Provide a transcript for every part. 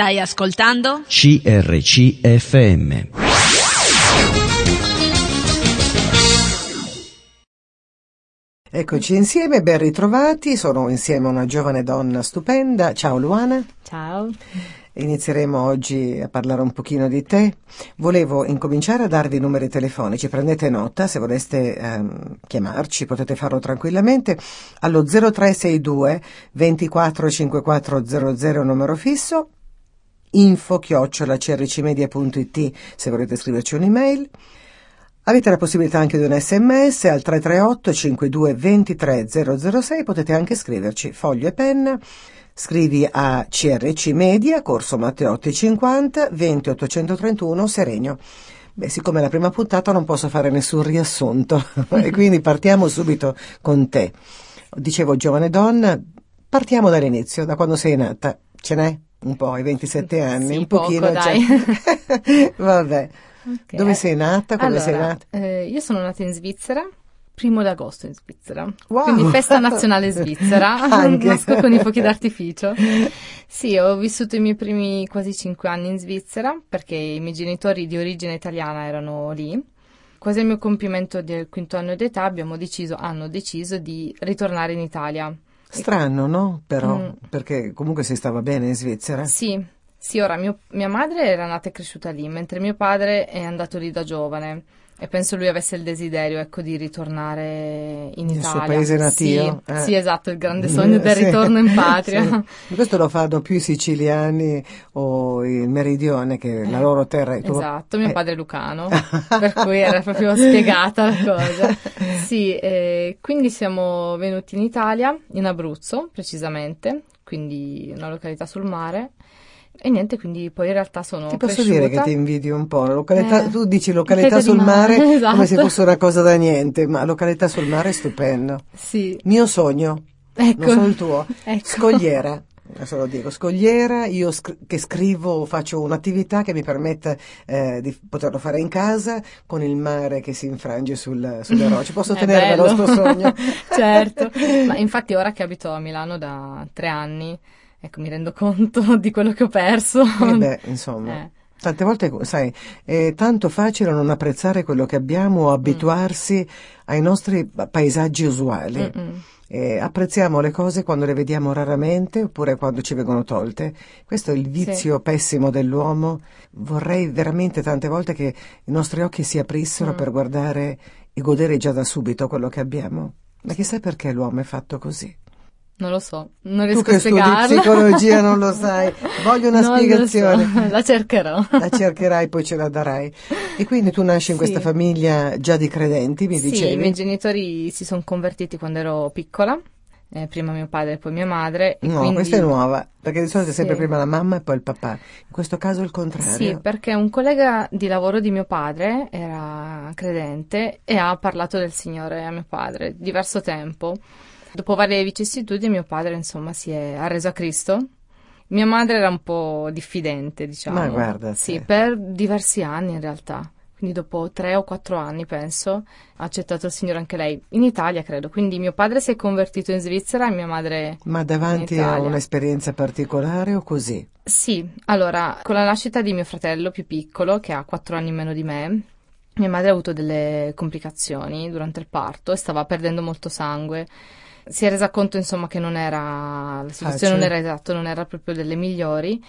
Stai ascoltando? CRCFM. Eccoci insieme, ben ritrovati, sono insieme a una giovane donna stupenda. Ciao Luana. Ciao. Inizieremo oggi a parlare un pochino di te. Volevo incominciare a darvi i numeri telefonici, prendete nota, se voleste ehm, chiamarci potete farlo tranquillamente allo 0362 24 5400 numero fisso, info chiocciola crcmedia.it se volete scriverci un'email. Avete la possibilità anche di un sms al 338 52 23 006, potete anche scriverci foglio e penna. Scrivi a CRC Media, Corso Matteotti 50, 20 831 Serenio. Beh, siccome è la prima puntata non posso fare nessun riassunto e quindi partiamo subito con te. Dicevo giovane donna, partiamo dall'inizio, da quando sei nata. Ce n'è un po', ai 27 anni, Sì, un pochino. poco, dai. c'è. Vabbè. Ok. Dove sei nata? Quando allora, sei nata? eh, io sono nata in Svizzera, primo d'agosto in Svizzera. Wow. Quindi festa nazionale svizzera. Nasco con i fuochi d'artificio. Sì, ho vissuto i miei primi quasi cinque anni in Svizzera perché i miei genitori di origine italiana erano lì. Quasi al mio compimento del quinto anno d'età abbiamo deciso, hanno deciso di ritornare in Italia. Strano, no? Però, Mm. perché comunque si stava bene in Svizzera. Sì, sì, ora mio- mia madre era nata e cresciuta lì, mentre mio padre è andato lì da giovane e penso lui avesse il desiderio, ecco, di ritornare in Italia. suo paese natio, Sì, eh. sì, esatto, il grande sogno del Sì. ritorno in patria. Sì. Questo lo fanno più i siciliani o il meridione, che la loro terra è tua. Esatto, mio Eh. padre è lucano, per cui era proprio spiegata la cosa. Sì, eh, quindi siamo venuti in Italia, in Abruzzo precisamente, quindi una località sul mare. E niente, quindi poi in realtà sono Ti posso cresciuta. dire che ti invidio un po'. Località- Eh, tu dici località sul mare, mare, esatto. come se fosse una cosa da niente, ma località sul mare è stupendo. Sì, Mio sogno, ecco. non solo il tuo, Ecco. scogliera. Adesso lo dico, scogliera, io sc- che scrivo, faccio un'attività che mi permetta eh, di poterlo fare in casa con il mare che si infrange sul- sulle rocce. Posso tenere il nostro sogno? certo, ma infatti ora che abito a Milano da tre anni, ecco, mi rendo conto di quello che ho perso. Eh beh, insomma. Eh, Tante volte, sai, è tanto facile non apprezzare quello che abbiamo o abituarsi ai nostri paesaggi usuali. Eh, apprezziamo le cose quando le vediamo raramente oppure quando ci vengono tolte. Questo è il vizio pessimo dell'uomo. Vorrei veramente tante volte che i nostri occhi si aprissero Mm. per guardare e godere già da subito quello che abbiamo. Ma chissà perché l'uomo è fatto così. Non lo so, non Tu riesco che a studi spiegarlo. psicologia non lo sai. Voglio una Non spiegazione. so, La cercherò. La cercherai, poi ce la darai. E quindi tu nasci in Sì. questa famiglia già di credenti, mi Sì, i dicevi? miei genitori si sono convertiti quando ero piccola, eh, prima mio padre e poi mia madre. No, quindi- questa è nuova, perché di solito è sempre Sì. prima la mamma e poi il papà. In questo caso è il contrario. Sì, perché un collega di lavoro di mio padre era credente e ha parlato del Signore a mio padre diverso tempo. Dopo varie vicissitudini mio padre insomma si è arreso a Cristo. Mia madre era un po' diffidente, diciamo. Ma guarda Sì, per diversi anni in realtà. Quindi dopo tre o quattro anni, penso, ha accettato il Signore anche lei. In Italia, credo. Quindi mio padre si è convertito in Svizzera e mia madre Ma davanti a un'esperienza particolare o così? sì, allora, con la nascita di mio fratello più piccolo, che ha quattro anni meno di me, mia madre ha avuto delle complicazioni durante il parto e stava perdendo molto sangue. Si è resa conto, insomma, che non era, la situazione non Facile. era esatto, non era proprio delle migliori.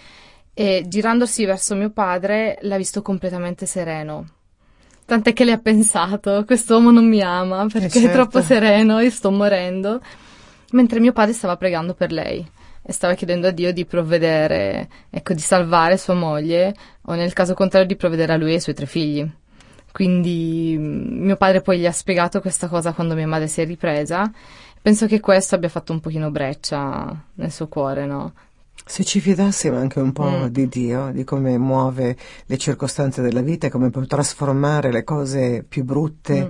E girandosi verso mio padre, l'ha visto completamente sereno. Tant'è che le ha pensato, quest'uomo non mi ama perché certo. è troppo sereno, io sto morendo. Mentre mio padre stava pregando per lei e stava chiedendo a Dio di provvedere, ecco, di salvare sua moglie o nel caso contrario di provvedere a lui e ai suoi tre figli. Quindi mm, mio padre poi gli ha spiegato questa cosa quando mia madre si è ripresa. Penso che questo abbia fatto un pochino breccia nel suo cuore, no? Se ci fidassimo anche un po' Mm. di Dio, di come muove le circostanze della vita e come può trasformare le cose più brutte Mm.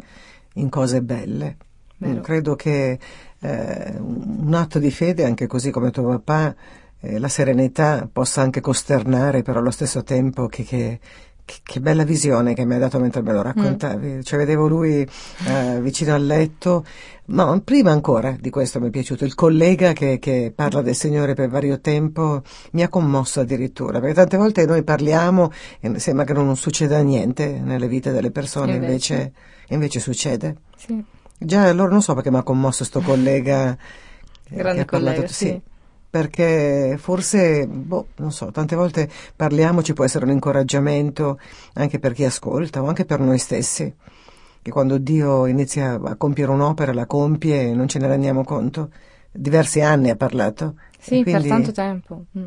in cose belle. Vero. Mm, Credo che eh, un atto di fede, anche così come tuo papà, eh, la serenità possa anche costernare, però allo stesso tempo che, che- che, che bella visione che mi hai dato mentre me lo raccontavi. Mm. Cioè, vedevo lui eh, vicino al letto, ma prima ancora di questo mi è piaciuto. Il collega che, che, parla del Signore per vario tempo mi ha commosso addirittura, perché tante volte noi parliamo e sembra che non succeda niente nelle vite delle persone, invece, invece, succede. Sì. Già allora non so perché mi ha commosso sto collega. Grande collega, sì. sì perché forse, boh, non so, tante volte parliamo, ci può essere un incoraggiamento anche per chi ascolta o anche per noi stessi, che quando Dio inizia a compiere un'opera la compie e non ce ne rendiamo conto. Diversi anni ha parlato. Sì, quindi, per tanto tempo. Mm.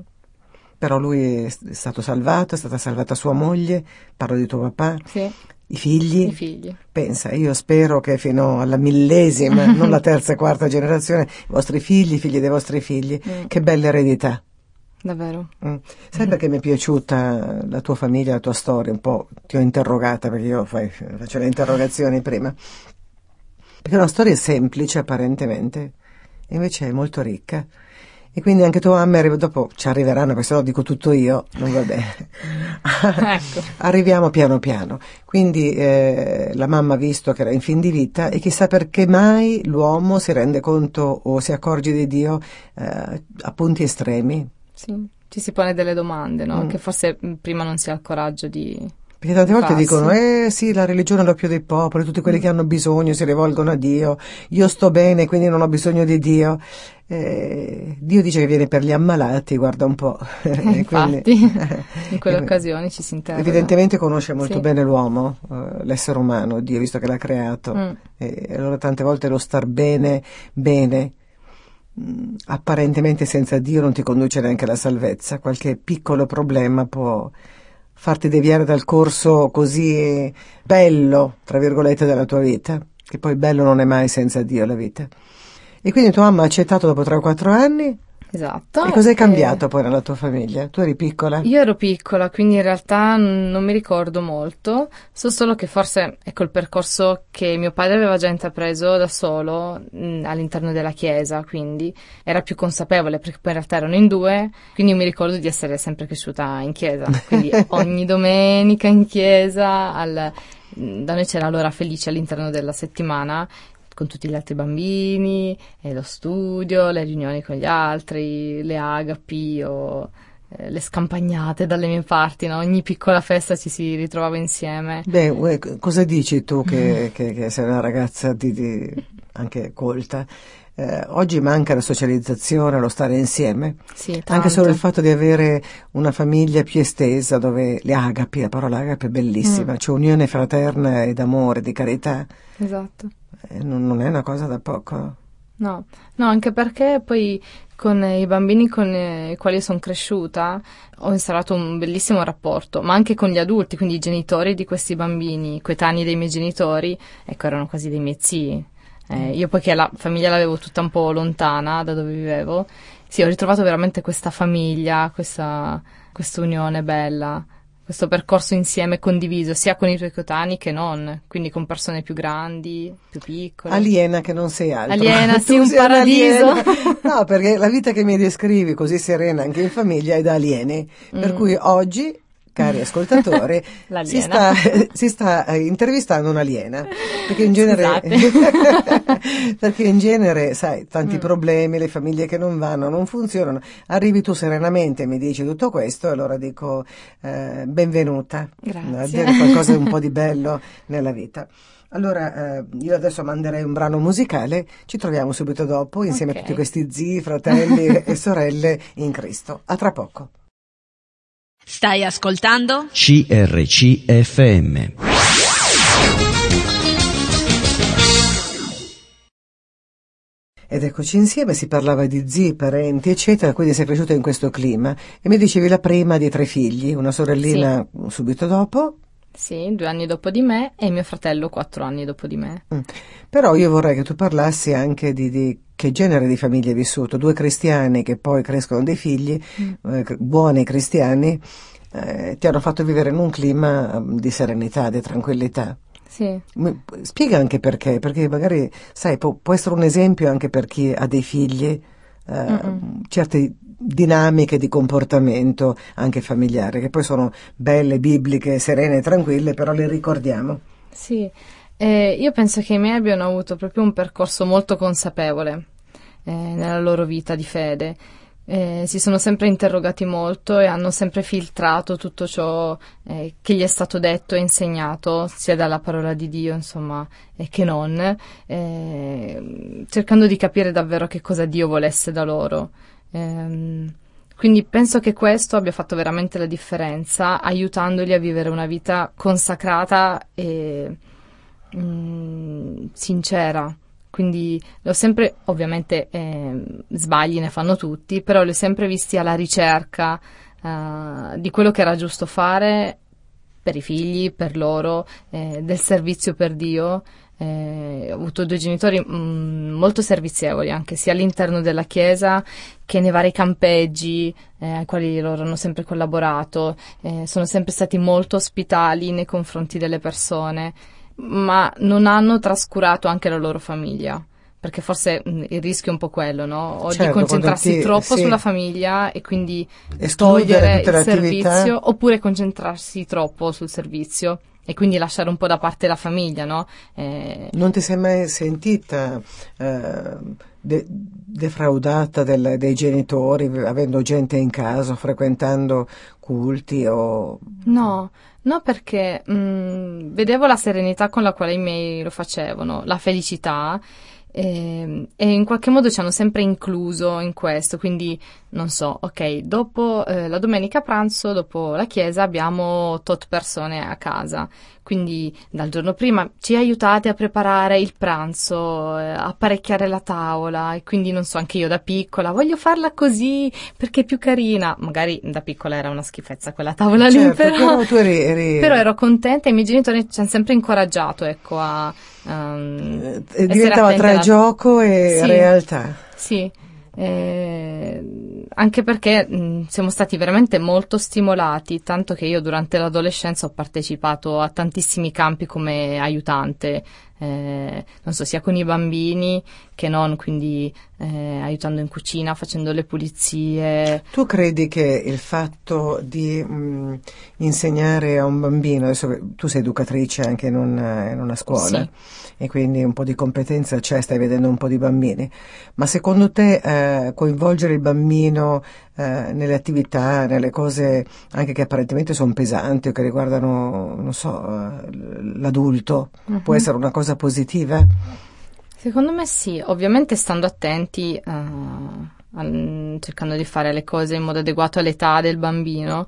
Però lui è stato salvato, è stata salvata sua moglie, parlo di tuo papà. Sì. I figli? I figli. Pensa, io spero che fino alla millesima, non la terza e quarta generazione, i vostri figli, i figli dei vostri figli, mm. che bella eredità. Davvero. Mm. Sai mm. perché mi è piaciuta la tua famiglia, la tua storia? Un po' ti ho interrogata perché io fai, faccio le interrogazioni prima. Perché è una storia semplice apparentemente, invece è molto ricca. E quindi anche tua mamma, dopo ci arriveranno, perché se no dico tutto io, non va bene. ecco. Arriviamo piano piano. Quindi eh, la mamma ha visto che era in fin di vita e chissà perché mai l'uomo si rende conto o si accorge di Dio eh, a punti estremi. Sì, ci si pone delle domande, no? Mm. Che forse prima non si ha il coraggio di perché tante volte Passi. dicono, eh sì, la religione è l'oppio dei popoli, tutti quelli mm. che hanno bisogno si rivolgono a Dio, io sto bene, quindi non ho bisogno di Dio. Eh, Dio dice che viene per gli ammalati, guarda un po'. Eh, infatti, quindi, in quelle occasioni ci si interroga. Evidentemente conosce molto sì. bene l'uomo, eh, l'essere umano, Dio, visto che l'ha creato. Mm. E allora tante volte lo star bene, bene, mm, apparentemente senza Dio non ti conduce neanche alla salvezza. Qualche piccolo problema può farti deviare dal corso così bello, tra virgolette, della tua vita, che poi bello non è mai senza Dio la vita. E quindi tua mamma ha accettato dopo 3 o 4 anni Esatto. E cos'è cambiato e... poi nella tua famiglia? Tu eri piccola? Io ero piccola, quindi in realtà non mi ricordo molto. So solo che forse ecco il percorso che mio padre aveva già intrapreso da solo mh, all'interno della chiesa, quindi era più consapevole perché poi in realtà erano in due, quindi mi ricordo di essere sempre cresciuta in chiesa, quindi ogni domenica in chiesa al da noi c'era l'ora felice all'interno della settimana con tutti gli altri bambini, lo studio, le riunioni con gli altri, le agapi o eh, le scampagnate dalle mie parti, no? ogni piccola festa ci si ritrovava insieme. Beh, cosa dici tu che, che, che sei una ragazza di, di anche colta? Eh, oggi manca la socializzazione, lo stare insieme. Sì, Anche solo il fatto di avere una famiglia più estesa dove le agapi, la parola agape è bellissima, mm. c'è unione fraterna ed amore, di carità. Esatto. Eh, non, non, è una cosa da poco. No, no, anche perché poi con i bambini con i quali sono cresciuta ho instaurato un bellissimo rapporto, ma anche con gli adulti, quindi i genitori di questi bambini, coetanei dei miei genitori, ecco, erano quasi dei miei zii. Eh, io poiché la famiglia l'avevo tutta un po' lontana da dove vivevo, sì, ho ritrovato veramente questa famiglia, questa, questa unione bella questo percorso insieme condiviso sia con i tuoi coetanei che non, quindi con persone più grandi, più piccole. Aliena che non sei altro. Aliena, sì, un paradiso. No, perché la vita che mi descrivi così serena anche in famiglia è da alieni, mm. per cui oggi cari ascoltatori, si sta, si sta, eh, intervistando un'aliena. Perché in genere, perché in genere, sai, tanti mm. problemi, le famiglie che non vanno, non funzionano. Arrivi tu serenamente e mi dici tutto questo, allora dico eh, benvenuta Grazie. a dire qualcosa di un po' di bello nella vita. Allora, eh, io adesso manderei un brano musicale, ci troviamo subito dopo insieme okay. a tutti questi zii, fratelli e sorelle in Cristo. A tra poco. Stai ascoltando? CRCFM. Ed eccoci insieme, si parlava di zii, parenti, eccetera, quindi sei cresciuto in questo clima. E mi dicevi la prima di tre figli, una sorellina sì. subito dopo. Sì, due anni dopo di me e mio fratello quattro anni dopo di me. Mm. Però io vorrei che tu parlassi anche di, di che genere di famiglia hai vissuto. Due cristiani che poi crescono dei figli, mm. eh, buoni cristiani, eh, ti hanno fatto vivere in un clima mm, di serenità, di tranquillità. Sì. Spiega anche perché, perché magari, sai, può, può, essere un esempio anche per chi ha dei figli, eh, certi dinamiche di comportamento anche familiare, che poi sono belle, bibliche, serene e tranquille, però le ricordiamo. Sì, eh, io penso che i miei abbiano avuto proprio un percorso molto consapevole eh, nella loro vita di fede. Eh, si sono sempre interrogati molto e hanno sempre filtrato tutto ciò eh, che gli è stato detto e insegnato, sia dalla parola di Dio, insomma, eh, che non, eh, cercando di capire davvero che cosa Dio volesse da loro. Ehm, quindi penso che questo abbia fatto veramente la differenza, aiutandoli a vivere una vita consacrata e mm, sincera. Quindi l'ho sempre, ovviamente eh, sbagli ne fanno tutti, però li ho sempre visti alla ricerca eh, di quello che era giusto fare per i figli, per loro, eh, del servizio per Dio. Eh, ho avuto due genitori mh, mm, molto servizievoli, anche sia all'interno della chiesa che nei vari campeggi eh, ai quali loro hanno sempre collaborato. Eh, sono sempre stati molto ospitali nei confronti delle persone ma non hanno trascurato anche la loro famiglia. Perché forse mh, il rischio è un po' quello, no? O Certo, di concentrarsi ti- troppo sì. sulla famiglia e quindi Escludere togliere il attività. servizio, oppure concentrarsi troppo sul servizio e quindi lasciare un po' da parte la famiglia, no? Eh, Non ti sei mai sentita eh, de- defraudata del- dei genitori, avendo gente in casa, frequentando culti o... No, no perché mh, vedevo la serenità con la quale i miei lo facevano, la felicità ehm, e in qualche modo ci hanno sempre incluso in questo, quindi non so, ok, dopo eh, la domenica pranzo, dopo la chiesa abbiamo tot persone a casa, quindi dal giorno prima ci aiutate a preparare il pranzo, eh, apparecchiare la tavola e quindi non so, anche io da piccola voglio farla così perché è più carina, magari da piccola era una schifezza quella tavola lì, Certo, però... però tu eri... eri- Però ero contenta e i miei genitori ci hanno sempre incoraggiato, ecco, a... essere diventava tra alla- gioco e Sì. realtà. Sì, eh, anche perché mh, siamo stati veramente molto stimolati, tanto che io durante l'adolescenza ho partecipato a tantissimi campi come aiutante, eh, non so, sia con i bambini che non, quindi eh, aiutando in cucina, facendo le pulizie. Tu credi che il fatto di mh, insegnare a un bambino, adesso tu sei educatrice anche in una, in una scuola Sì. e quindi un po' di competenza c'è, stai vedendo un po' di bambini, ma secondo te eh, coinvolgere il bambino eh, nelle attività, nelle cose anche che apparentemente sono pesanti o che riguardano, non so, eh, l'adulto, può Mhm. essere una cosa positiva? Secondo me sì, ovviamente stando attenti, al- cercando di fare le cose in modo adeguato all'età del bambino,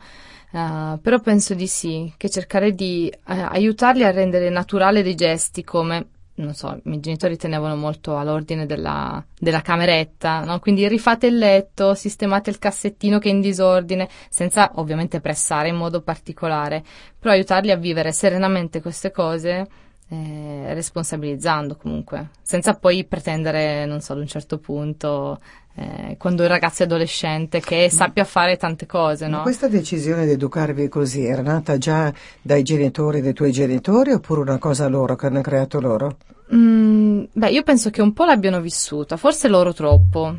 eh, però penso di sì, che cercare di eh, aiutarli a rendere naturale dei gesti come, non so, i miei genitori tenevano molto all'ordine della, della cameretta, no? Quindi rifate il letto, sistemate il cassettino che è in disordine, senza ovviamente pressare in modo particolare, però aiutarli a vivere serenamente queste cose eh, responsabilizzando comunque, senza poi pretendere, non so, ad un certo punto, eh, quando il ragazzo è adolescente, che sappia fare tante cose, no? questa decisione di educarvi così era nata già dai genitori dei tuoi genitori oppure una cosa loro che hanno creato loro? Mm, beh, io penso che un po' l'abbiano vissuta, forse loro troppo.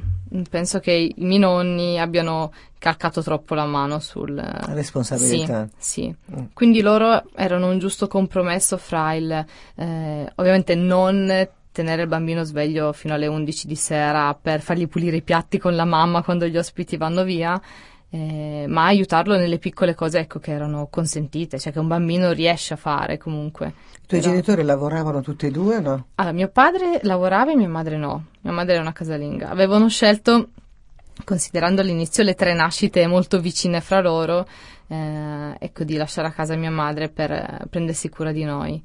Penso che i miei nonni abbiano calcato troppo la mano sul... La responsabilità. Sì, sì. Mm. Quindi loro erano un giusto compromesso fra il, eh, ovviamente non tenere il bambino sveglio fino alle 11 di sera per fargli pulire i piatti con la mamma quando gli ospiti vanno via, eh, ma aiutarlo nelle piccole cose ecco, che erano consentite, cioè che un bambino riesce a fare comunque. I tuoi Però- genitori lavoravano tutti e due o no? allora, mio padre lavorava e mia madre no. Mia madre era una casalinga. Avevano scelto, considerando all'inizio le tre nascite molto vicine fra loro, eh, ecco, di lasciare a casa mia madre per eh, prendersi cura di noi.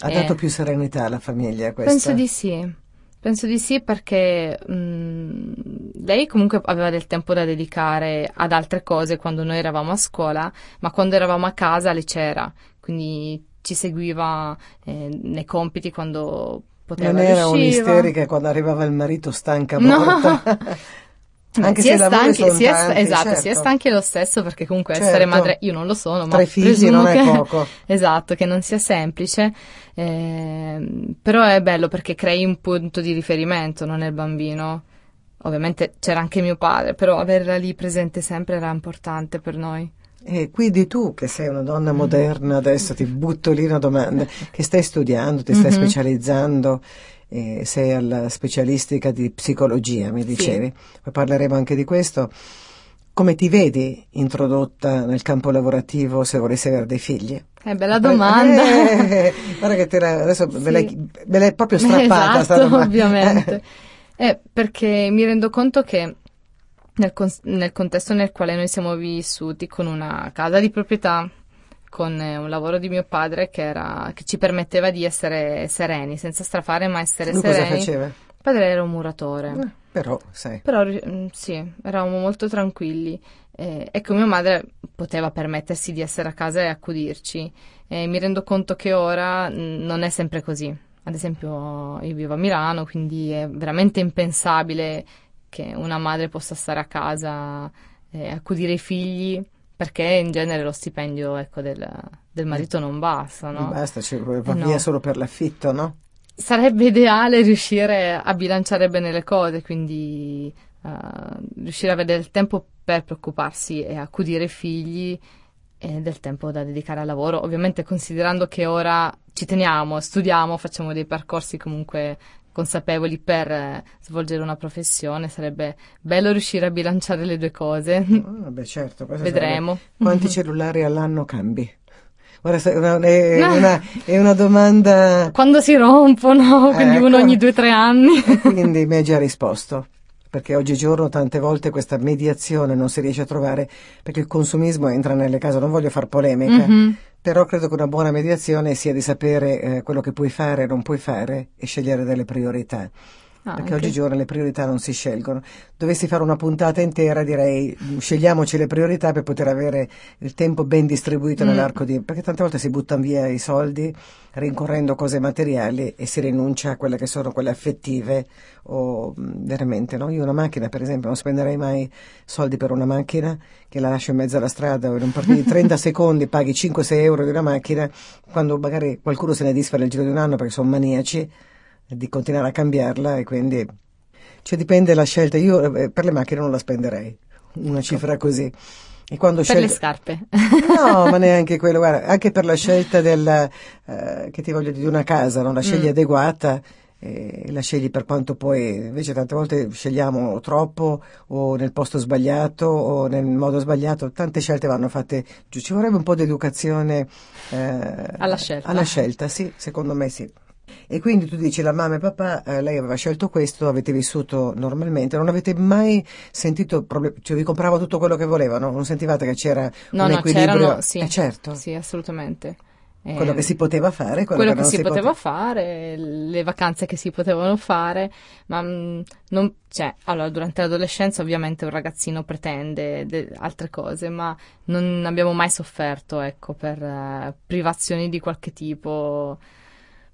Ha Eh. dato più serenità alla famiglia questa? Penso di sì. Penso di sì perché mh, lei comunque aveva del tempo da dedicare ad altre cose quando noi eravamo a scuola, ma quando eravamo a casa le c'era, quindi ci seguiva eh, nei compiti quando poteva Non era riusciva. un'isterica quando arrivava il marito stanca No. Anche si se è stanchi, si è- tanti, esatto, certo. si è stanchi lo stesso perché comunque Certo. essere madre, io non lo sono, ma Tre figli non è che- poco. esatto, che non sia semplice, ehm, però è bello perché crei un punto di riferimento, non è il bambino. Ovviamente c'era anche mio padre, però averla lì presente sempre era importante per noi. E quindi tu, che sei una donna moderna, adesso ti butto lì una domanda, che stai studiando, ti stai Mhm. specializzando, eh, sei alla specialistica di psicologia, mi dicevi, poi parleremo anche di questo. Come ti vedi introdotta nel campo lavorativo se volessi avere dei figli? Eh, bella domanda. Eh, guarda che te la, adesso me, Sì. l'hai, me l'hai proprio strappata sta Esatto, ovviamente. Eh, perché mi rendo conto che nel, cons- nel contesto nel quale noi siamo vissuti, con una casa di proprietà, con eh, un lavoro di mio padre che, era, che ci permetteva di essere sereni, senza strafare, ma essere Lui cosa sereni. faceva? Mio padre era un muratore. Eh, però, sai, Però mm, sì, eravamo molto tranquilli. Eh, ecco, mia madre poteva permettersi di essere a casa e accudirci. E mi rendo conto che ora mm, non è sempre così. Ad esempio, io vivo a Milano, quindi è veramente impensabile che una madre possa stare a casa e accudire i figli, perché in genere lo stipendio, ecco, del, del marito non basta, no? basta, cioè, va Eh, no. via solo per l'affitto, no? Sarebbe ideale riuscire a bilanciare bene le cose, quindi eh, riuscire a avere del tempo per preoccuparsi e accudire i figli e del tempo da dedicare al lavoro, ovviamente considerando che ora ci teniamo, studiamo, facciamo dei percorsi comunque consapevoli per eh, svolgere una professione, sarebbe bello riuscire a bilanciare le due cose. Ah, beh, certo. Vedremo. sarebbe- Quanti cellulari all'anno cambi? Guarda, è, una, è una domanda, Quando si rompono, quindi Ecco. uno ogni due o tre anni. quindi mi hai già risposto. Perché oggigiorno tante volte questa mediazione non si riesce a trovare perché il consumismo entra nelle case. Non voglio far polemica, Mhm. Però credo che una buona mediazione sia di sapere eh, quello che puoi fare e non puoi fare e scegliere delle priorità. Perché Anche. oggigiorno le priorità non si scelgono. Dovessi fare una puntata intera, direi scegliamoci le priorità per poter avere il tempo ben distribuito Mm. nell'arco di... perché tante volte si buttano via i soldi rincorrendo cose materiali e si rinuncia a quelle che sono quelle affettive o mh, veramente, no? Io una macchina, per esempio, non spenderei mai soldi per una macchina che la lascio in mezzo alla strada o in un parco di 30 secondi paghi 5-6 euro di una macchina quando magari qualcuno se ne disfa nel giro di un anno perché sono maniaci di continuare a cambiarla e quindi cioè dipende la scelta. Io eh, per le macchine non la spenderei, una cifra così. E quando Per le scelgo... scarpe. No, ma neanche quello, guarda, anche per la scelta del, eh, che ti voglio dire, di una casa, non la scegli Mm. adeguata, la scegli per quanto puoi, invece tante volte scegliamo troppo o nel posto sbagliato o nel modo sbagliato, tante scelte vanno fatte giù, ci vorrebbe un po' di educazione eh, Alla scelta. alla scelta, sì, secondo me sì. E quindi tu dici la mamma e papà, eh, lei aveva scelto questo, avete vissuto normalmente, non avete mai sentito problemi, cioè vi compravano tutto quello che volevano, non sentivate che c'era No, un no, equilibrio? sì. Eh, certo, Sì, assolutamente. Eh, quello che si poteva fare, quello, quello che, che non si poteva pote- fare, le vacanze che si potevano fare, ma mm, non, cioè, allora, durante l'adolescenza ovviamente un ragazzino pretende de- altre cose, ma non abbiamo mai sofferto, ecco, per eh, privazioni di qualche tipo,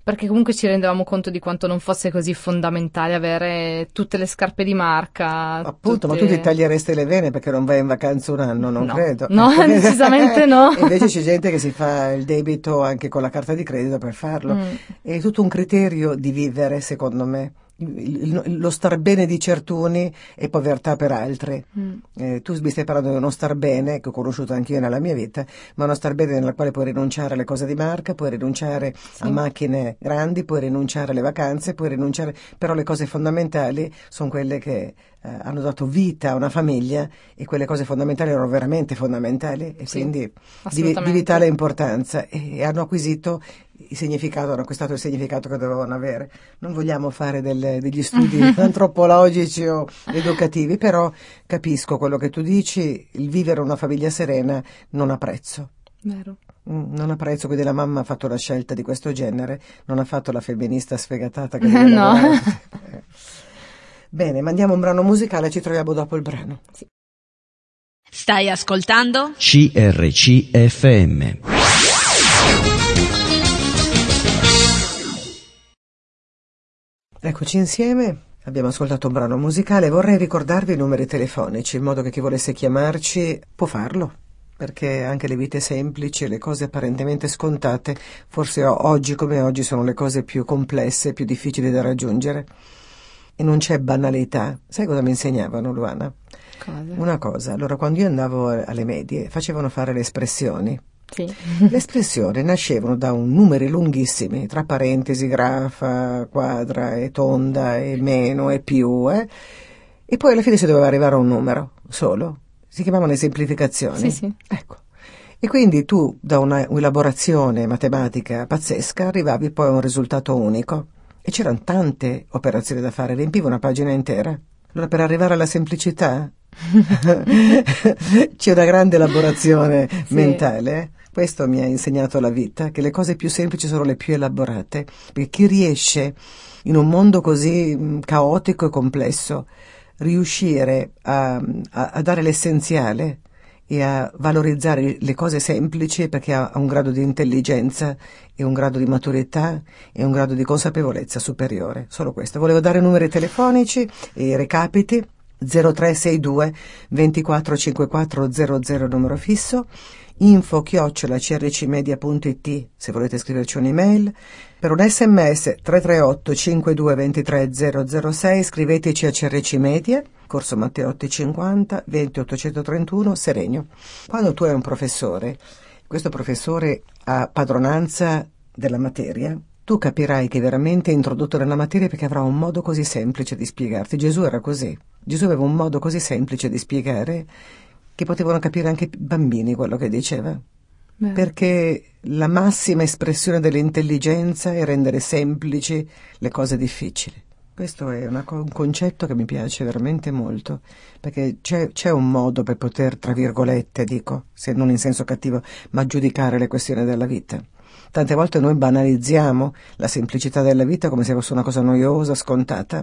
perché comunque ci rendevamo conto di quanto non fosse così fondamentale avere tutte le scarpe di marca. Appunto, ma tu tutte- ti taglieresti le vene perché non vai in vacanza un anno, non No. credo. No, decisamente no. Invece c'è gente che si fa il debito anche con la carta di credito per farlo. Mm. È tutto un criterio di vivere, secondo me. Lo star bene di certuni e povertà per altri. Mm. Eh, tu mi stai parlando di uno star bene, che ho conosciuto anch'io nella mia vita, ma uno star bene nella quale puoi rinunciare alle cose di marca, puoi rinunciare a Sì. macchine grandi, puoi rinunciare alle vacanze, puoi rinunciare, però le cose fondamentali sono quelle che eh, hanno dato vita a una famiglia e quelle cose fondamentali erano veramente fondamentali e Sì, quindi di, di vitale importanza e, e hanno acquisito il significato, hanno acquistato il significato che dovevano avere. Non vogliamo fare delle- degli studi antropologici o educativi, però capisco quello che tu dici, il vivere una famiglia serena non ha prezzo. Vero. Mm, Non ha prezzo, quindi la mamma ha fatto una scelta di questo genere, non ha fatto la femminista sfegatata che deve No. Bene, mandiamo un brano musicale, ci troviamo dopo il brano. Stai ascoltando? CRCFM. Eccoci insieme, abbiamo ascoltato un brano musicale, vorrei ricordarvi i numeri telefonici, in modo che chi volesse chiamarci può farlo, perché anche le vite semplici, le cose apparentemente scontate, forse oggi come oggi sono le cose più complesse, più difficili da raggiungere. e non c'è banalità. Sai cosa mi insegnavano, Luana? Cosa? Una cosa, allora quando io andavo alle medie facevano fare le espressioni. Sì. Le espressioni nascevano da un numeri lunghissimi, tra parentesi, grafa, quadra e tonda e meno e più, eh? e poi alla fine si doveva arrivare a un numero solo. Si chiamavano esemplificazioni. Sì, sì. Ecco. E quindi tu, da una elaborazione matematica pazzesca, arrivavi poi a un risultato unico. E c'erano tante operazioni da fare, riempiva una pagina intera. Allora, per arrivare alla semplicità, c'è una grande elaborazione Sì. mentale. Questo mi ha insegnato la vita, che le cose più semplici sono le più elaborate, perché chi riesce in un mondo così mh, caotico e complesso, riuscire a, a- a dare l'essenziale e a valorizzare le cose semplici perché ha, ha un grado di intelligenza e un grado di maturità e un grado di consapevolezza superiore. Solo questo. Volevo dare numeri telefonici e i recapiti. 0362 2454 00 numero fisso info chiocciola crcmedia.it se volete scriverci un'email per un sms 338 52 23 006 scriveteci a CRC Media Corso Matteotti 50 20 831 Serenio. Quando tu hai un professore questo professore ha padronanza della materia tu capirai che è veramente introdotto nella materia perché avrà un modo così semplice di spiegarti. Gesù era così. Gesù aveva un modo così semplice di spiegare che potevano capire anche i bambini quello che diceva. Beh, Perché la massima espressione dell'intelligenza è rendere semplici le cose difficili. Questo è una un concetto che mi piace veramente molto, perché c'è, c'è un modo per poter, tra virgolette, dico, se non in senso cattivo, ma giudicare le questioni della vita. Tante volte noi banalizziamo la semplicità della vita come se fosse una cosa noiosa, scontata.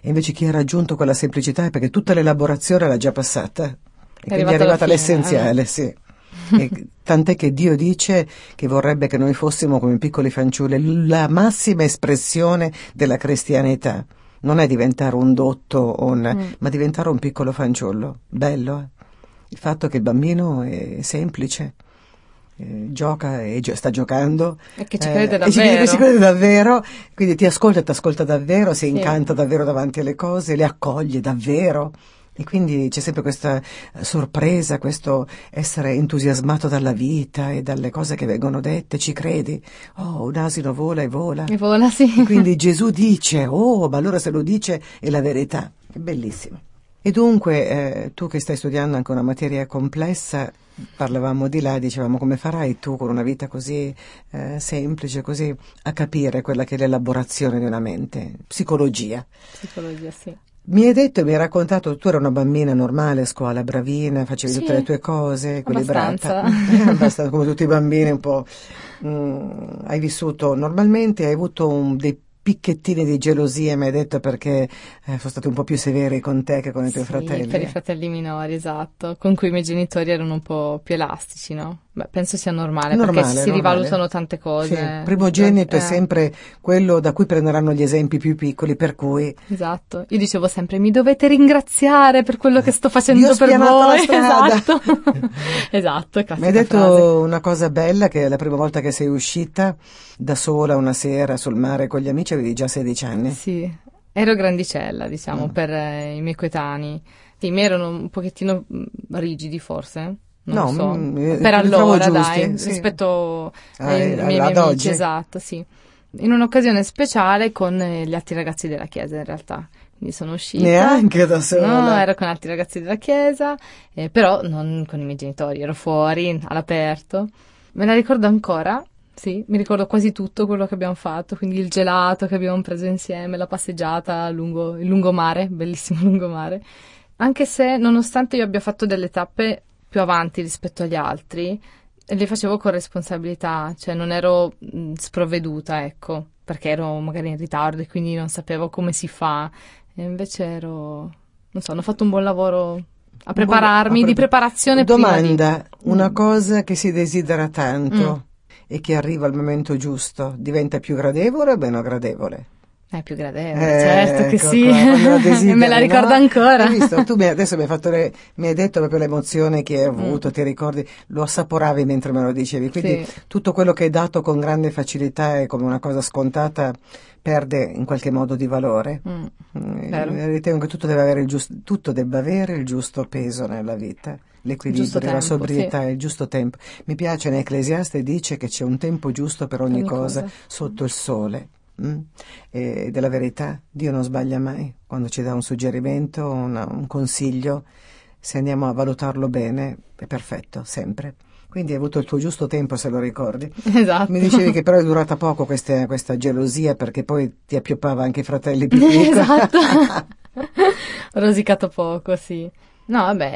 E invece chi ha raggiunto quella semplicità è perché tutta l'elaborazione l'ha già passata. E quindi è arrivato alla arrivata all'essenziale, sì. E tant'è che Dio dice che vorrebbe che noi fossimo come piccoli fanciulli, la massima espressione della cristianità. Non è diventare un dotto, un- Mm. ma diventare un piccolo fanciullo. Bello, eh? Il fatto che il bambino è semplice, eh, gioca e gio- sta giocando. E che ci eh, crede e ci crede- davvero. ci crede davvero, quindi ti ascolta e ti ascolta davvero, si Sì. incanta davvero davanti alle cose, le accoglie davvero. E quindi c'è sempre questa eh, sorpresa, questo essere entusiasmato dalla vita e dalle cose che vengono dette, ci credi? Oh, un asino vola e vola. E vola, sì. E quindi Gesù dice, oh, ma allora se lo dice è la verità. È bellissimo. E dunque, eh, tu che stai studiando anche una materia complessa, parlavamo di là, dicevamo come farai tu con una vita così eh, semplice, così a capire quella che è l'elaborazione di una mente, psicologia. Psicologia, sì. Mi hai detto e mi hai raccontato, tu eri una bambina normale a scuola, bravina, facevi Sì, tutte le tue cose, equilibrata. abbastanza. Abbastanza, come tutti i bambini, un po'. mm, hai vissuto normalmente, hai avuto un- dei picchettini di gelosia, mi hai detto, perché eh, sono stati un po' più severi con te che con i tuoi Sì, fratelli. per i fratelli minori, esatto, con cui i miei genitori erano un po' più elastici, no? Beh, penso sia normale, Normale, perché si normale. rivalutano tante cose. Sì, primogenito Eh, è sempre quello da cui prenderanno gli esempi più piccoli, per cui Esatto, io dicevo sempre mi dovete ringraziare per quello che sto Io facendo per spianato la voi. Esatto, esatto, Mi hai detto frase. una cosa bella che è la prima volta che sei uscita da sola una sera sul mare con gli amici avevi già 16 anni. Sì, ero grandicella, diciamo, Mm. per eh, i miei coetanei. Sì, mi erano un pochettino mm, rigidi forse. Non No, so. mm, eh, per trovo allora, dai, sì. rispetto Ah, ai eh, miei amici, oggi? esatto, sì. In un'occasione speciale con gli altri ragazzi della chiesa, in realtà. Quindi sono uscita. Neanche da sola. No, ero con altri ragazzi della chiesa, eh, però non con i miei genitori, ero fuori, all'aperto. Me la ricordo ancora, sì, mi ricordo quasi tutto quello che abbiamo fatto, quindi il gelato che abbiamo preso insieme, la passeggiata lungo il lungomare, bellissimo lungomare. Anche se, nonostante io abbia fatto delle tappe più avanti rispetto agli altri, le facevo con responsabilità, cioè non ero mh, sprovveduta, ecco, perché ero magari in ritardo e quindi non sapevo come si fa. E invece ero, non so, hanno fatto un buon lavoro a prepararmi, a pre- di preparazione prima di- Domanda, una Mm. cosa che si desidera tanto e che arriva al momento giusto, diventa più gradevole o meno gradevole? È più gradevole, certo che ecco sì. desideri, Me la ricordo no? ancora. Visto? Tu mi, adesso mi hai, fatto le- mi hai detto proprio l'emozione che hai Mm. avuto, ti ricordi, lo assaporavi mentre me lo dicevi, quindi Sì. tutto quello che hai dato con grande facilità e come una cosa scontata perde in qualche modo di valore. Mm. Mm. Ritengo che tutto, avere il giusto, tutto debba avere il giusto peso nella vita, l'equilibrio, la sobrietà, il giusto tempo. Mi piace in Ecclesiaste dice che c'è un tempo giusto per ogni, Ogni cosa, cosa. sotto il sole. mm? E della verità, Dio non sbaglia mai. Quando ci dà un suggerimento, una- un consiglio, se andiamo a valutarlo bene, è perfetto, sempre. Quindi hai avuto il tuo giusto tempo, se lo ricordi. Esatto. Mi dicevi che però è durata poco questa, questa gelosia perché poi ti appioppava anche i fratelli più piccoli. esatto. Rosicato poco, sì. No, vabbè,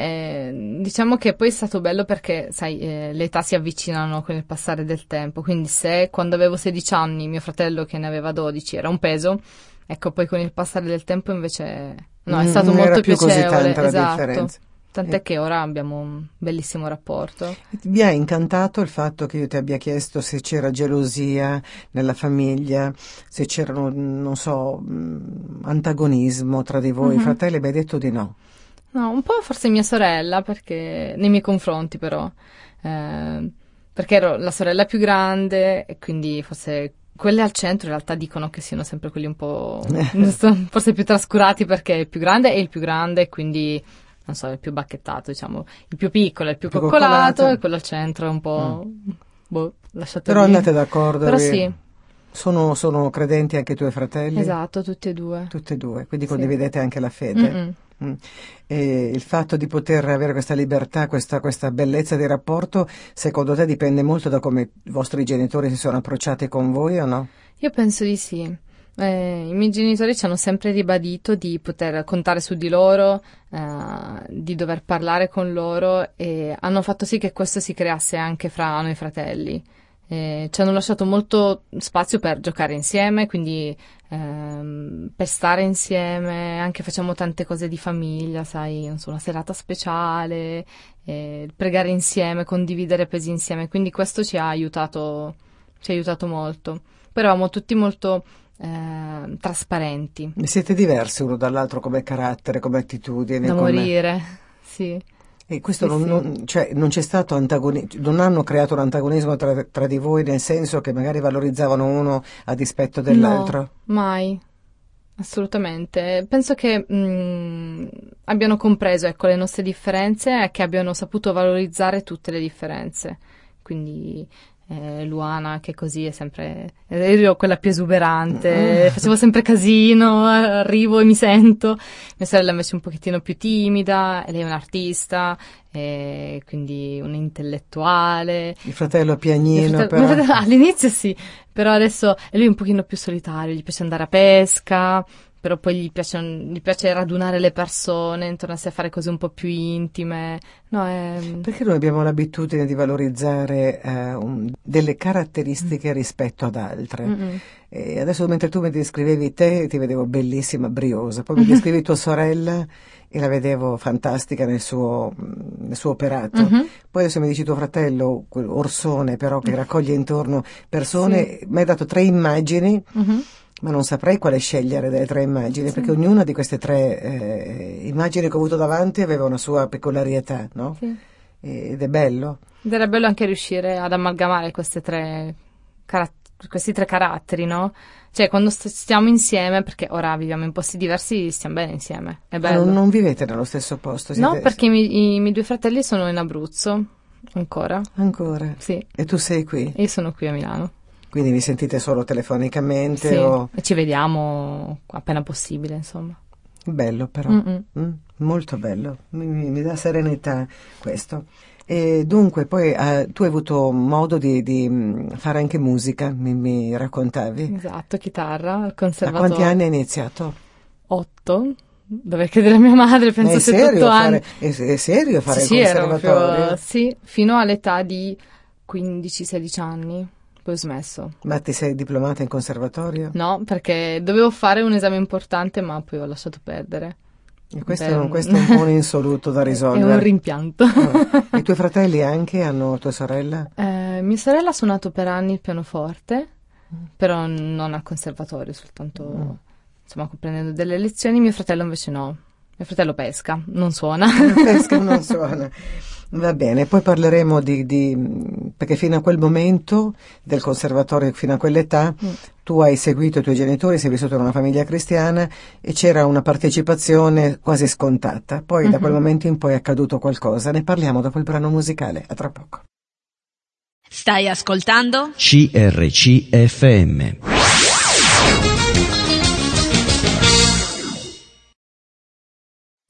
eh, diciamo che poi è stato bello perché, sai, eh, le età si avvicinano con il passare del tempo, quindi se quando avevo 16 anni mio fratello che ne aveva 12 era un peso, ecco, poi con il passare del tempo invece, no, è Mm, stato non molto più così piacevole, tanta la esatto. differenza. Tant'è Eh. che ora abbiamo un bellissimo rapporto. Mi ha incantato il fatto che io ti abbia chiesto se c'era gelosia nella famiglia, se c'erano, non so, mh, antagonismo tra di voi, Mhm. fratelli, mi hai detto di no. No, un po' forse mia sorella, perché nei miei confronti però, Eh, perché ero la sorella più grande e quindi forse quelle al centro in realtà dicono che siano sempre quelli un po' forse più trascurati perché il più grande è il più grande e quindi non so, è il più bacchettato, diciamo, il più piccolo è il più Più coccolato coccolato. e quello al centro è un po' boh, lasciato Però lì. andate d'accordo. Però sì, Sono, sono credenti anche i tuoi fratelli? esatto, tutti e due. Tutti e due, quindi Sì. condividete anche la fede. Mm-mm. Mm. E il fatto di poter avere questa libertà, questa, questa bellezza di rapporto, secondo te dipende molto da come i vostri genitori si sono approcciati con voi o no? Io penso di sì. Eh, I miei genitori ci hanno sempre ribadito di poter contare su di loro, eh, di dover parlare con loro e hanno fatto sì che questo si creasse anche fra noi fratelli. Eh, ci hanno lasciato molto spazio per giocare insieme, quindi ehm, per stare insieme, anche facciamo tante cose di famiglia, sai, non so, una serata speciale, eh, pregare insieme, condividere pesi insieme, quindi questo ci ha aiutato, ci ha aiutato molto. Poi eravamo tutti molto eh, trasparenti, Siete diversi uno dall'altro come carattere, come attitudine? da come- morire, sì. E questo Sì, non, non- cioè, non c'è stato antagonismo, non hanno creato un antagonismo tra, tra di voi nel senso che magari valorizzavano uno a dispetto dell'altro? No, mai. Assolutamente. Penso che mh, abbiano compreso ecco, le nostre differenze e che abbiano saputo valorizzare tutte le differenze. Quindi eh, Luana, che così è sempre. Io ero quella più esuberante, Mm. facevo sempre casino, arrivo e mi sento. Mia sorella invece è un pochettino più timida, lei è un'artista, e quindi un'intellettuale. Il fratello Mio piagnino, fratello- però. all'inizio sì, però adesso è lui un pochino più solitario, gli piace andare a pesca, però poi gli piace, gli piace radunare le persone intorno a sé, fare cose un po' più intime. No, è... Perché noi abbiamo l'abitudine di valorizzare eh, un- delle caratteristiche rispetto ad altre. Mm-mm. E adesso mentre tu mi descrivevi te, ti vedevo bellissima, briosa, poi mi descrivi tua sorella e la vedevo fantastica nel suo, nel suo operato. Mhm. Poi adesso mi dici tuo fratello, quel Orsone però che raccoglie intorno persone, mi hai dato tre immagini, Mhm. Ma non saprei quale scegliere delle tre immagini, perché ognuna di queste tre eh, immagini che ho avuto davanti aveva una sua peculiarità, no? Sì. Ed è bello. Ed era bello anche riuscire ad amalgamare queste tre carat- questi tre caratteri, no? Cioè, quando st- stiamo insieme, perché ora viviamo in posti diversi, stiamo bene insieme. È bello. non, non vivete nello stesso posto? No, siete- perché i, miei- i miei due fratelli sono in Abruzzo, ancora. Ancora? Sì, E tu sei qui? e io sono qui a Milano. Quindi vi sentite solo telefonicamente Sì, o... e ci vediamo appena possibile, insomma. Bello però. Mm, molto bello, mi, mi- mi dà serenità questo. E dunque, poi eh, tu hai avuto modo di, di, mm, fare anche musica, mi, mi raccontavi. Esatto, chitarra, conservatorio. quanti anni hai iniziato? Otto. Dove chiedere a mia madre, penso otto serio anni. è, è serio fare sì, il conservatorio? proprio- sì, fino all'età di 15-16 anni. Poi ho smesso. Ma ti sei diplomata in conservatorio? No, perché dovevo fare un esame importante, ma poi ho lasciato perdere. E questo, Beh, è un- questo è un po' un insoluto da È un risolvere. rimpianto. Ah. I tuoi fratelli anche hanno tua sorella? Eh, mia sorella ha suonato per anni il pianoforte, però non al conservatorio, soltanto insomma prendendo delle lezioni. Mio fratello invece no. Mio fratello pesca, non suona. pesca non suona. Va bene, poi parleremo di, di, perché fino a quel momento del conservatorio, fino a quell'età, mm. tu hai seguito i tuoi genitori, sei vissuto in una famiglia cristiana e c'era una partecipazione quasi scontata. Poi mm-hmm. da quel mhm. momento in poi è accaduto qualcosa. Ne parliamo dopo il brano musicale. A tra poco. Stai ascoltando? CRCFM.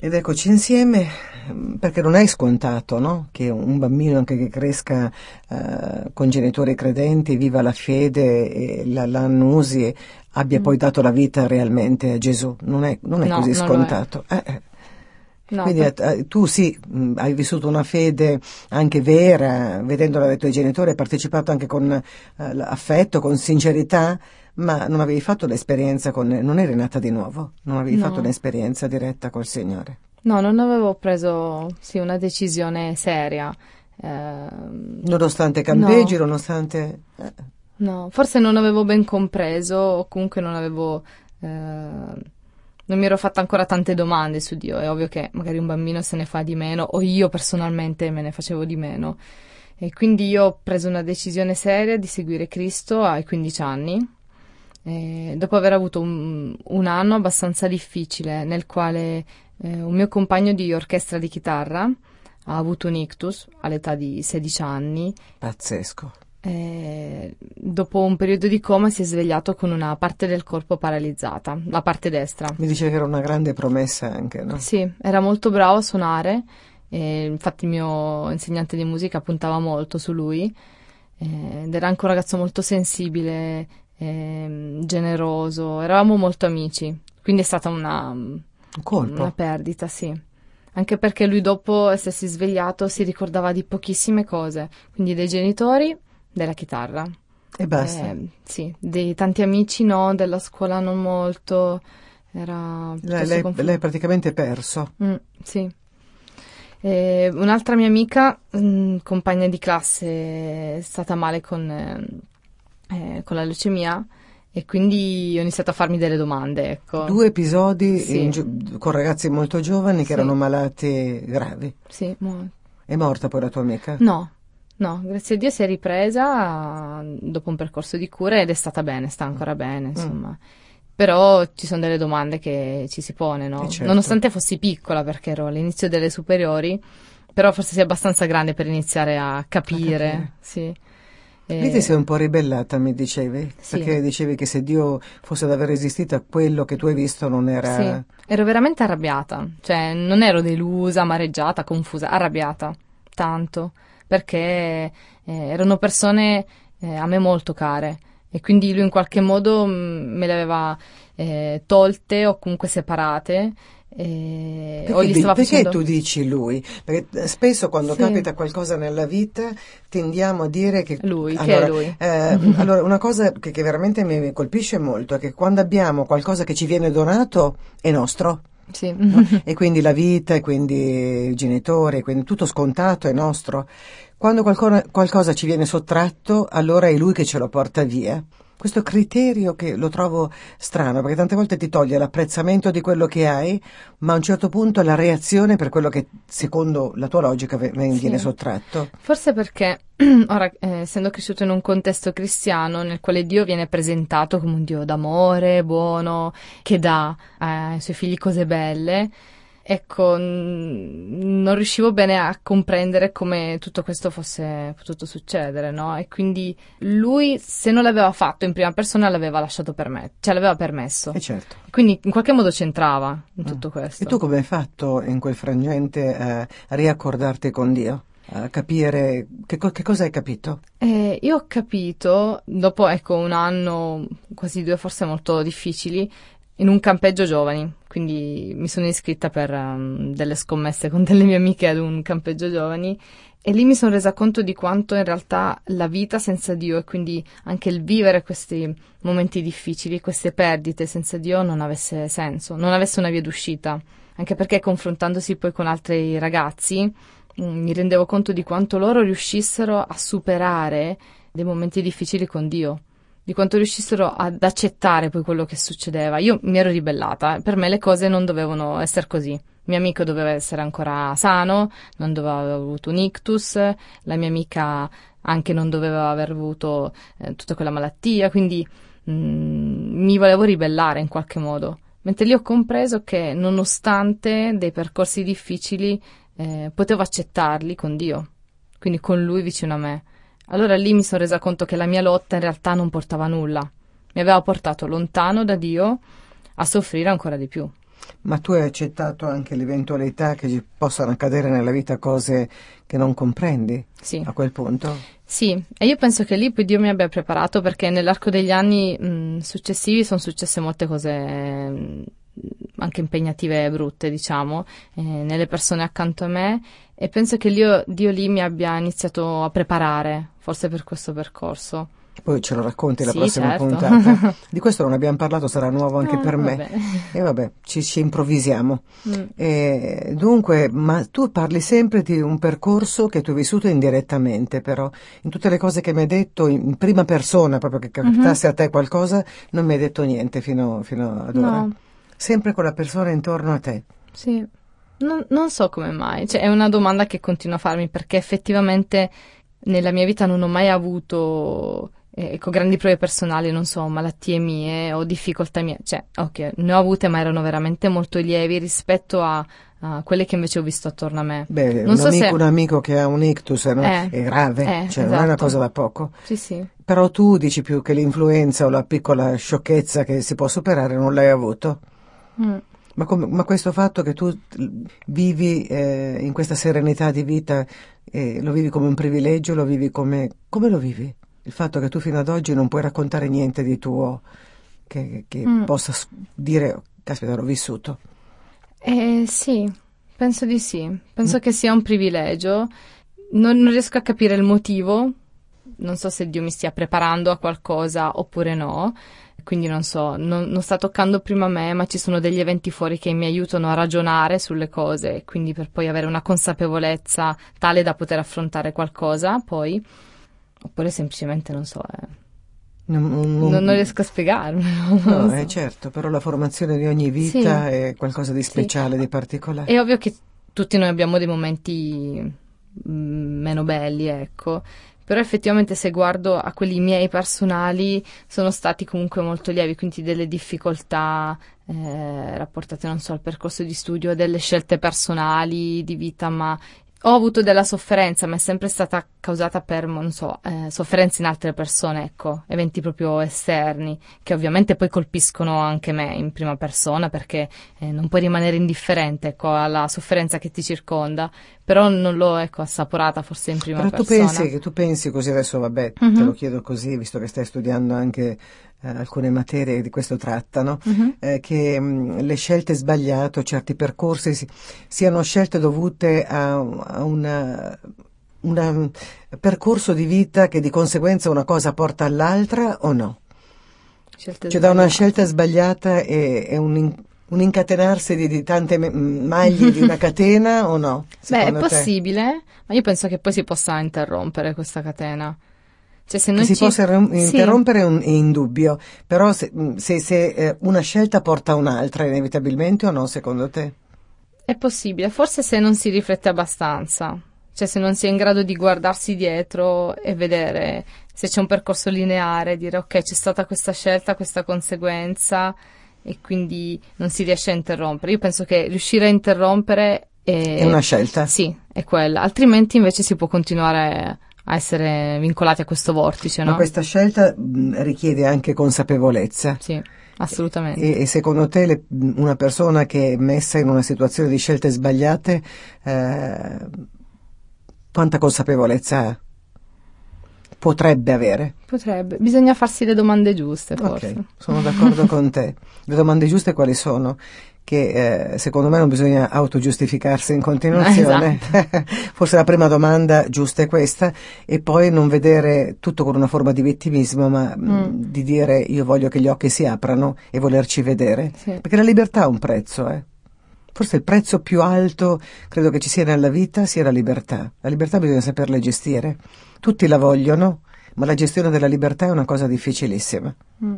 Ed eccoci insieme perché non è scontato no? che un bambino anche che cresca eh, con genitori credenti, viva la fede e la, l'annusi abbia mm. poi dato la vita realmente a Gesù. Non è, non è no, così scontato. È. Eh, eh. No, Quindi per... eh, tu sì, mm, hai vissuto una fede anche vera, vedendola dai tuoi genitori, hai partecipato anche con eh, affetto, con sincerità, ma non avevi fatto l'esperienza con, non eri nata di nuovo, non avevi no. fatto un'esperienza diretta col Signore. No, non avevo preso sì, una decisione seria. Eh, nonostante campeggi, no. nonostante... Eh. No, forse non avevo ben compreso o comunque non avevo... Eh, non mi ero fatta ancora tante domande su Dio. È ovvio che magari un bambino se ne fa di meno o io personalmente me ne facevo di meno. E quindi io ho preso una decisione seria di seguire Cristo ai 15 anni. Dopo aver avuto un, un anno abbastanza difficile nel quale eh, un mio compagno di orchestra di chitarra ha avuto un ictus all'età di 16 anni. Pazzesco. Eh, dopo un periodo di coma si è svegliato con una parte del corpo paralizzata, la parte destra. Mi dice che era una grande promessa anche, no? Sì, era molto bravo a suonare, eh, infatti il mio insegnante di musica puntava molto su lui eh, ed era anche un ragazzo molto sensibile, ehm, generoso, eravamo molto amici, quindi è stata una, colpo. Una perdita, sì. Anche perché lui dopo essersi svegliato si ricordava di pochissime cose, quindi dei genitori, della chitarra. E basta. Eh, sì, dei tanti amici no, della scuola non molto. Era lei, lei, lei praticamente perso. Mm, sì. E un'altra mia amica, mh, mm, compagna di classe, è stata male con, eh, con la leucemia e quindi ho iniziato a farmi delle domande. Ecco. Due episodi sì. in, con ragazzi molto giovani che sì. erano malati gravi. Sì, mo- È morta poi la tua amica? No, no, grazie a Dio si è ripresa dopo un percorso di cura ed è stata bene, sta ancora bene, mm. insomma. Mm. Però ci sono delle domande che ci si pone, no? Eh, certo. Nonostante fossi piccola, perché ero all'inizio delle superiori, però forse sei abbastanza grande per iniziare a capire. A capire. Sì. Lì ti sei un po' ribellata, mi dicevi, sì. perché dicevi che se Dio fosse davvero esistito, quello che tu hai visto non era... Sì, ero veramente arrabbiata, cioè non ero delusa, amareggiata, confusa, arrabbiata, tanto, perché eh, erano persone eh, a me molto care. E quindi lui in qualche modo mm, me le aveva eh, tolte o comunque separate e perché, perché facendo... tu dici lui? Perché spesso quando sì. capita qualcosa nella vita tendiamo a dire che lui, allora, che è lui. Eh, allora, una cosa che, che veramente mi colpisce molto è che quando abbiamo qualcosa che ci viene donato è nostro. Sì. No? e quindi la vita, e quindi i genitori, quindi tutto scontato è nostro. Quando qualcosa, qualcosa ci viene sottratto, allora è lui che ce lo porta via questo criterio che lo trovo strano, perché tante volte ti toglie l'apprezzamento di quello che hai, ma a un certo punto la reazione per quello che secondo la tua logica viene sì. sottratto. Forse perché ora, eh, essendo cresciuto in un contesto cristiano nel quale Dio viene presentato come un Dio d'amore, buono, che dà ai suoi figli cose belle, ecco, non riuscivo bene a comprendere come tutto questo fosse potuto succedere, no? E quindi lui, se non l'aveva fatto in prima persona, l'aveva lasciato per me, cioè l'aveva permesso. E certo. Quindi in qualche modo c'entrava in tutto ah. questo. E tu come hai fatto in quel frangente a riaccordarti con Dio? a capire che, co- che, cosa hai capito? Eh, io ho capito, dopo ecco un anno, quasi due forse molto difficili, in un campeggio giovani, quindi mi sono iscritta per um, delle scommesse con delle mie amiche ad un campeggio giovani. E lì mi sono resa conto di quanto in realtà la vita senza Dio e quindi anche il vivere questi momenti difficili, queste perdite senza Dio non avesse senso, non avesse una via d'uscita, anche perché confrontandosi poi con altri ragazzi mm, mi rendevo conto di quanto loro riuscissero a superare dei momenti difficili con Dio di quanto riuscissero ad accettare poi quello che succedeva. Io mi ero ribellata, per me le cose non dovevano essere così. Mio amico doveva essere ancora sano, non doveva aver avuto un ictus, la mia amica anche non doveva aver avuto eh, tutta quella malattia, quindi mh, mm, mi volevo ribellare in qualche modo. Mentre lì ho compreso che nonostante dei percorsi difficili eh, potevo accettarli con Dio, quindi con Lui vicino a me. Allora lì mi sono resa conto che la mia lotta in realtà non portava a nulla, mi aveva portato lontano da Dio a soffrire ancora di più. Ma tu hai accettato anche l'eventualità che ci possano accadere nella vita cose che non comprendi? Sì. A quel punto? Sì, e io penso che lì poi Dio mi abbia preparato perché nell'arco degli anni mh, successivi sono successe molte cose mh, anche impegnative e brutte, diciamo, eh, nelle persone accanto a me e penso che Dio, Dio lì mi abbia iniziato a preparare, forse per questo percorso. Poi ce lo racconti la sì, prossima certo. puntata. Di questo non abbiamo parlato, sarà nuovo anche Ah, per me. vabbè. E vabbè, ci, ci improvvisiamo. Mm. E dunque, ma tu parli sempre di un percorso che tu hai vissuto indirettamente, però in tutte le cose che mi hai detto in prima persona, proprio che capitasse a te qualcosa, non mi hai detto niente fino, fino ad ora. No, Sempre con la persona intorno a te. sì. Non, non so come mai, cioè è una domanda che continuo a farmi perché effettivamente nella mia vita non ho mai avuto eh, ecco, grandi prove personali, non so, malattie mie o difficoltà mie, cioè, ok, ne ho avute ma erano veramente molto lievi rispetto a, a quelle che invece ho visto attorno a me. Beh, Non un, so amico, se- un amico che ha un ictus no? Eh, è grave, eh, cioè non è una esatto. cosa da poco. Sì, sì. Però tu dici più che l'influenza o la piccola sciocchezza che si può superare non l'hai avuto. Mm. Ma, come- ma questo fatto che tu vivi eh, in questa serenità di vita, eh, lo vivi come un privilegio, lo vivi come... come lo vivi? Il fatto che tu fino ad oggi non puoi raccontare niente di tuo che, che Mm. possa dire, caspita, l'ho vissuto. Eh, sì, penso di sì. Penso che sia un privilegio. Non, non riesco a capire il motivo. Non so se Dio mi stia preparando a qualcosa oppure no. Quindi non so, non, non sta toccando prima me, ma ci sono degli eventi fuori che mi aiutano a ragionare sulle cose, quindi per poi avere una consapevolezza tale da poter affrontare qualcosa, poi. Oppure semplicemente non so, eh, Non, non- non, riesco a spiegarmi. No, lo eh, so. certo, però la formazione di ogni vita Sì. è qualcosa di speciale, di particolare. È ovvio che tutti noi abbiamo dei momenti mm, meno belli, ecco. Però effettivamente se guardo a quelli miei personali sono stati comunque molto lievi, quindi delle difficoltà eh, rapportate, non so, al percorso di studio, delle scelte personali di vita, ma ho avuto della sofferenza, ma è sempre stata causata per, non so, eh, sofferenze in altre persone, ecco, eventi proprio esterni, che ovviamente poi colpiscono anche me in prima persona, perché eh, non puoi rimanere indifferente, ecco, alla sofferenza che ti circonda, però non l'ho, ecco, assaporata forse in prima Però tu persona. pensi, che tu pensi così adesso, vabbè, te Mhm. lo chiedo così, visto che stai studiando anche alcune materie di questo trattano, Mhm. eh, che mh, le scelte sbagliate o certi percorsi si- siano scelte dovute a, a una, un percorso di vita che di conseguenza una cosa porta all'altra o no? Scelte Cioè da una scelta sbagliata è, è un, un incatenarsi di, di tante maglie di una catena o no? Beh, è te? possibile, ma io penso che poi si possa interrompere questa catena. Cioè, se Che noi si ci... possa rom- Sì. interrompere è un- è indubbio, però se, se- se, eh, una scelta porta a un'altra inevitabilmente o no, secondo te? È possibile, forse se non si riflette abbastanza, cioè se non si è in grado di guardarsi dietro e vedere se c'è un percorso lineare, dire ok c'è stata questa scelta, questa conseguenza e quindi non si riesce a interrompere. Io penso che riuscire a interrompere è, È una scelta? Sì, è quella, altrimenti invece si può continuare a essere vincolati a questo vortice, no? Ma questa scelta richiede anche consapevolezza. Sì, assolutamente. E, e secondo te le- una persona che è messa in una situazione di scelte sbagliate, eh, quanta consapevolezza potrebbe avere? Potrebbe, bisogna farsi le domande giuste forse. Ok, sono d'accordo con te. Le domande giuste quali sono? Che eh, secondo me non bisogna autogiustificarsi in continuazione. Esatto. Forse la prima domanda giusta è questa, e poi non vedere tutto con una forma di vittimismo, ma mh, Mm. di dire io voglio che gli occhi si aprano e volerci vedere. Sì. Perché la libertà ha un prezzo, eh. Forse il prezzo più alto credo che ci sia nella vita sia la libertà. La libertà bisogna saperla gestire. Tutti la vogliono, ma la gestione della libertà è una cosa difficilissima. Mm.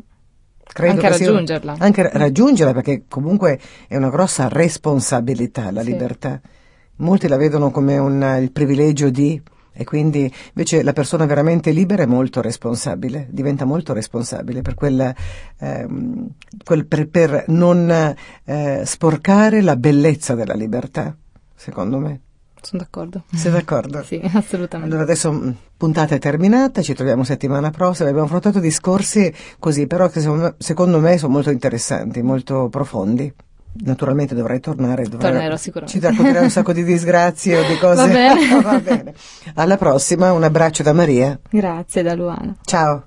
Credo Anche che sia- raggiungerla. anche raggiungerla perché comunque è una grossa responsabilità la Sì. libertà. Molti la vedono come un, il privilegio di e quindi invece la persona veramente libera è molto responsabile, diventa molto responsabile per, quel, ehm, quel- per, per non eh, sporcare la bellezza della libertà, secondo me. Sono d'accordo. Sei d'accordo? Sì, assolutamente. Allora adesso mh, puntata è terminata, ci troviamo settimana prossima, abbiamo affrontato discorsi così, però che secondo me, sono molto interessanti, molto profondi. Naturalmente dovrei tornare, dovrei... Tornerò sicuramente. Ci racconterai un sacco di disgrazie o di cose. Va bene. Va bene. Alla prossima, un abbraccio da Maria. Grazie da Luana. Ciao.